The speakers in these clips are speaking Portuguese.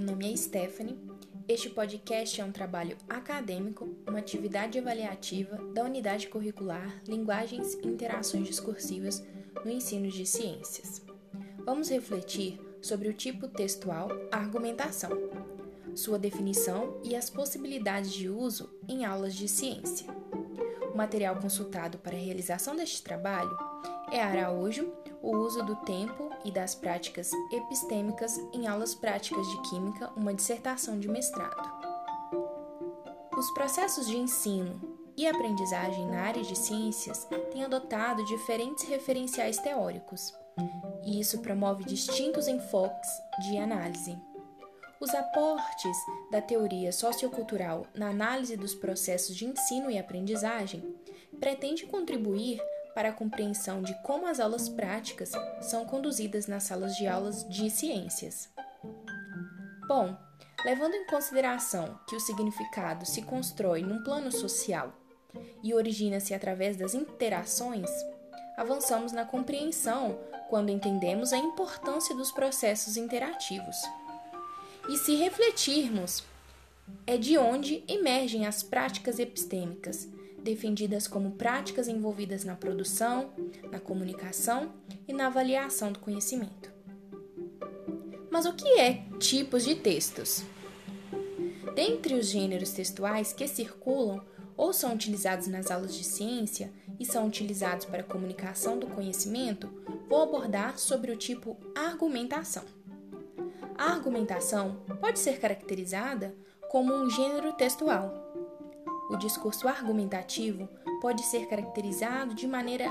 meu nome é Stephanie. Este podcast é um trabalho acadêmico, uma atividade avaliativa da unidade curricular Linguagens e Interações Discursivas no ensino de ciências. Vamos refletir sobre o tipo textual argumentação, sua definição e as possibilidades de uso em aulas de ciência. O material consultado para a realização deste trabalho é Araújo, o uso do tempo e das práticas epistêmicas em aulas práticas de química, uma dissertação de mestrado. Os processos de ensino e aprendizagem na área de ciências têm adotado diferentes referenciais teóricos, e isso promove distintos enfoques de análise. Os aportes da teoria sociocultural na análise dos processos de ensino e aprendizagem pretende contribuir para a compreensão de como as aulas práticas são conduzidas nas salas de aulas de ciências. Bom, levando em consideração que o significado se constrói num plano social e origina-se através das interações, avançamos na compreensão quando entendemos a importância dos processos interativos. E se refletirmos, é de onde emergem as práticas epistêmicas, defendidas como práticas envolvidas na produção, na comunicação e na avaliação do conhecimento. Mas o que é tipos de textos? Dentre os gêneros textuais que circulam ou são utilizados nas aulas de ciência e são utilizados para a comunicação do conhecimento, vou abordar sobre o tipo argumentação. A argumentação pode ser caracterizada como um gênero textual, o discurso argumentativo pode ser caracterizado de maneira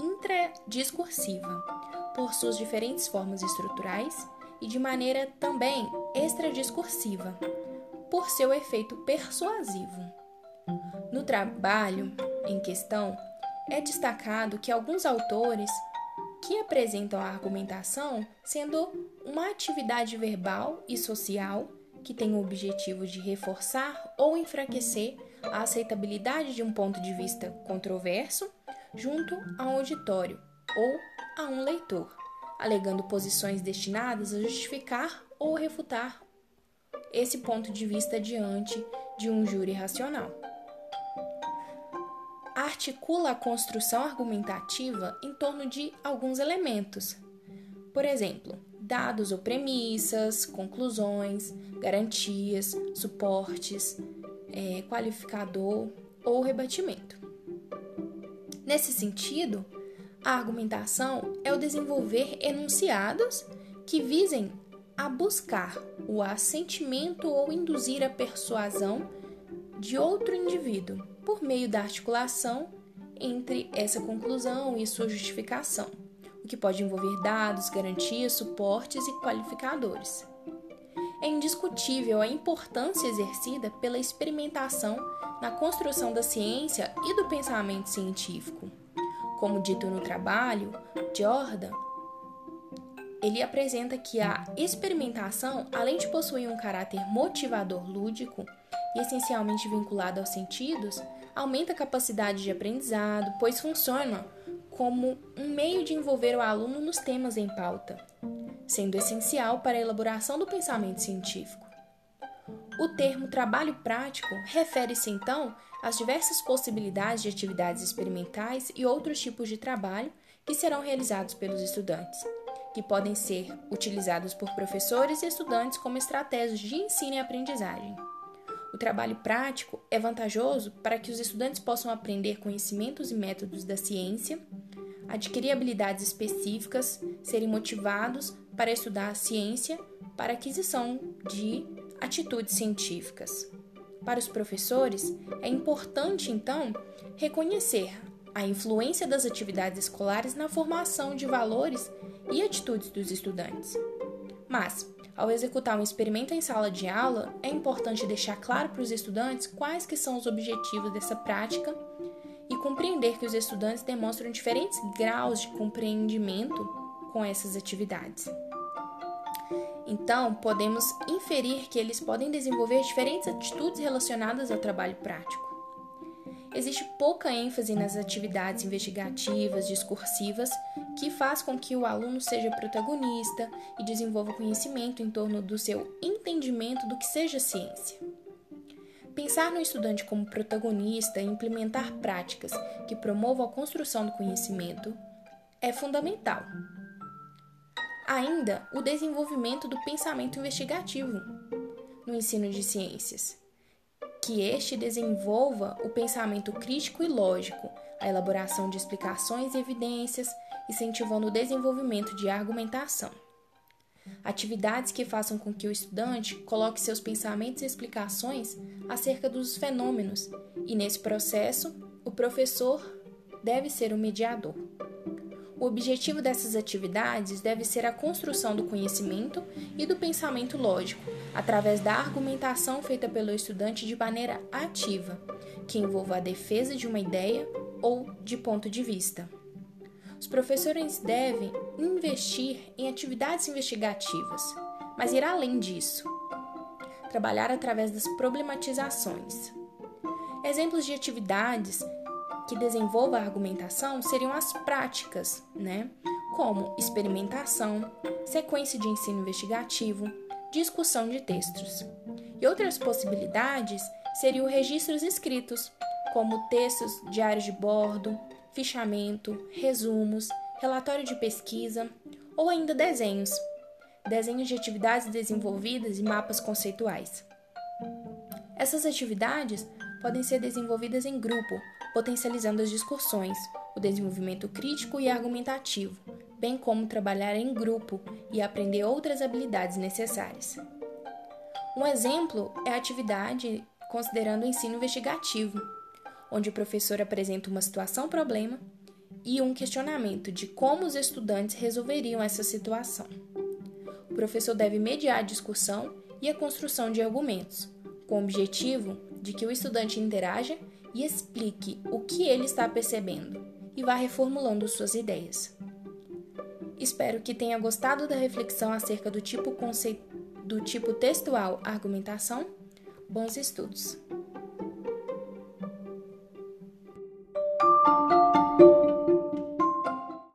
intradiscursiva, por suas diferentes formas estruturais, e de maneira também extradiscursiva, por seu efeito persuasivo. No trabalho em questão, é destacado que alguns autores que apresentam a argumentação sendo uma atividade verbal e social que tem o objetivo de reforçar ou enfraquecer a aceitabilidade de um ponto de vista controverso junto a um auditório ou a um leitor, alegando posições destinadas a justificar ou refutar esse ponto de vista diante de um júri racional. Articula a construção argumentativa em torno de alguns elementos. Por exemplo, dados ou premissas, conclusões, garantias, suportes, é, qualificador ou rebatimento. Nesse sentido, a argumentação é o desenvolver enunciados que visem a buscar o assentimento ou induzir a persuasão de outro indivíduo por meio da articulação entre essa conclusão e sua justificação, o que pode envolver dados, garantias, suportes e qualificadores é indiscutível a importância exercida pela experimentação na construção da ciência e do pensamento científico. Como dito no trabalho, Jordan ele apresenta que a experimentação, além de possuir um caráter motivador lúdico e essencialmente vinculado aos sentidos, aumenta a capacidade de aprendizado, pois funciona como um meio de envolver o aluno nos temas em pauta, sendo essencial para a elaboração do pensamento científico. O termo trabalho prático refere-se então às diversas possibilidades de atividades experimentais e outros tipos de trabalho que serão realizados pelos estudantes, que podem ser utilizados por professores e estudantes como estratégias de ensino e aprendizagem. O trabalho prático é vantajoso para que os estudantes possam aprender conhecimentos e métodos da ciência, adquirir habilidades específicas, serem motivados para estudar a ciência para aquisição de atitudes científicas. Para os professores, é importante, então, reconhecer a influência das atividades escolares na formação de valores e atitudes dos estudantes. Mas, ao executar um experimento em sala de aula, é importante deixar claro para os estudantes quais que são os objetivos dessa prática e compreender que os estudantes demonstram diferentes graus de compreendimento com essas atividades. Então, podemos inferir que eles podem desenvolver diferentes atitudes relacionadas ao trabalho prático. Existe pouca ênfase nas atividades investigativas, discursivas, que faz com que o aluno seja protagonista e desenvolva conhecimento em torno do seu entendimento do que seja ciência. Pensar no estudante como protagonista e implementar práticas que promovam a construção do conhecimento é fundamental. Ainda, o desenvolvimento do pensamento investigativo no ensino de ciências, que este desenvolva o pensamento crítico e lógico, a elaboração de explicações e evidências, incentivando o desenvolvimento de argumentação. Atividades que façam com que o estudante coloque seus pensamentos e explicações acerca dos fenômenos, e nesse processo, o professor deve ser o mediador. O objetivo dessas atividades deve ser a construção do conhecimento e do pensamento lógico, através da argumentação feita pelo estudante de maneira ativa, que envolva a defesa de uma ideia ou de ponto de vista. Os professores devem investir em atividades investigativas, mas ir além disso. Trabalhar através das problematizações. Exemplos de atividades que desenvolvam a argumentação seriam as práticas, né? Como experimentação, sequência de ensino investigativo, discussão de textos. E outras possibilidades seriam registros escritos, como textos, diários de bordo, fichamento, resumos, relatório de pesquisa ou ainda desenhos, desenhos de atividades desenvolvidas e mapas conceituais. Essas atividades podem ser desenvolvidas em grupo, potencializando as discussões, o desenvolvimento crítico e argumentativo, bem como trabalhar em grupo e aprender outras habilidades necessárias. Um exemplo é a atividade considerando o ensino investigativo, onde o professor apresenta uma situação-problema e um questionamento de como os estudantes resolveriam essa situação. O professor deve mediar a discussão e a construção de argumentos, com o objetivo de que o estudante interaja e explique o que ele está percebendo e vá reformulando suas ideias. Espero que tenha gostado da reflexão acerca do tipo, do tipo textual argumentação. Bons estudos!